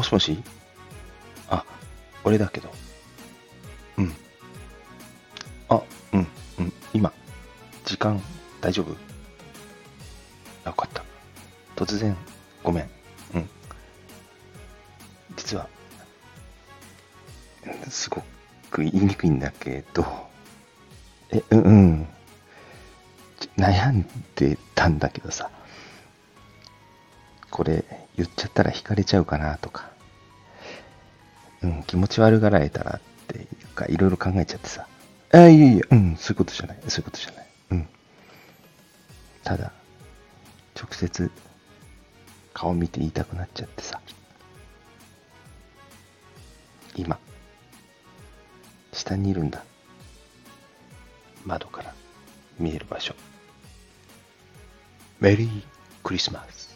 もしもし？あ、俺だけど。うん。あ、うん、うん、今、時間大丈夫？あ、よかった。突然、ごめん。うん。実は、すごく言いにくいんだけど、え、うん、うん。悩んでたんだけどさ、これ言っちゃったら惹かれちゃうかなとか、うん、気持ち悪がられたらっていうか、いろいろ考えちゃってさ、あ、いやいや、うん、そういうことじゃない、そういうことじゃない。うん。ただ、直接、顔見て言いたくなっちゃってさ、今、下にいるんだ。窓から見える場所。メリークリスマス。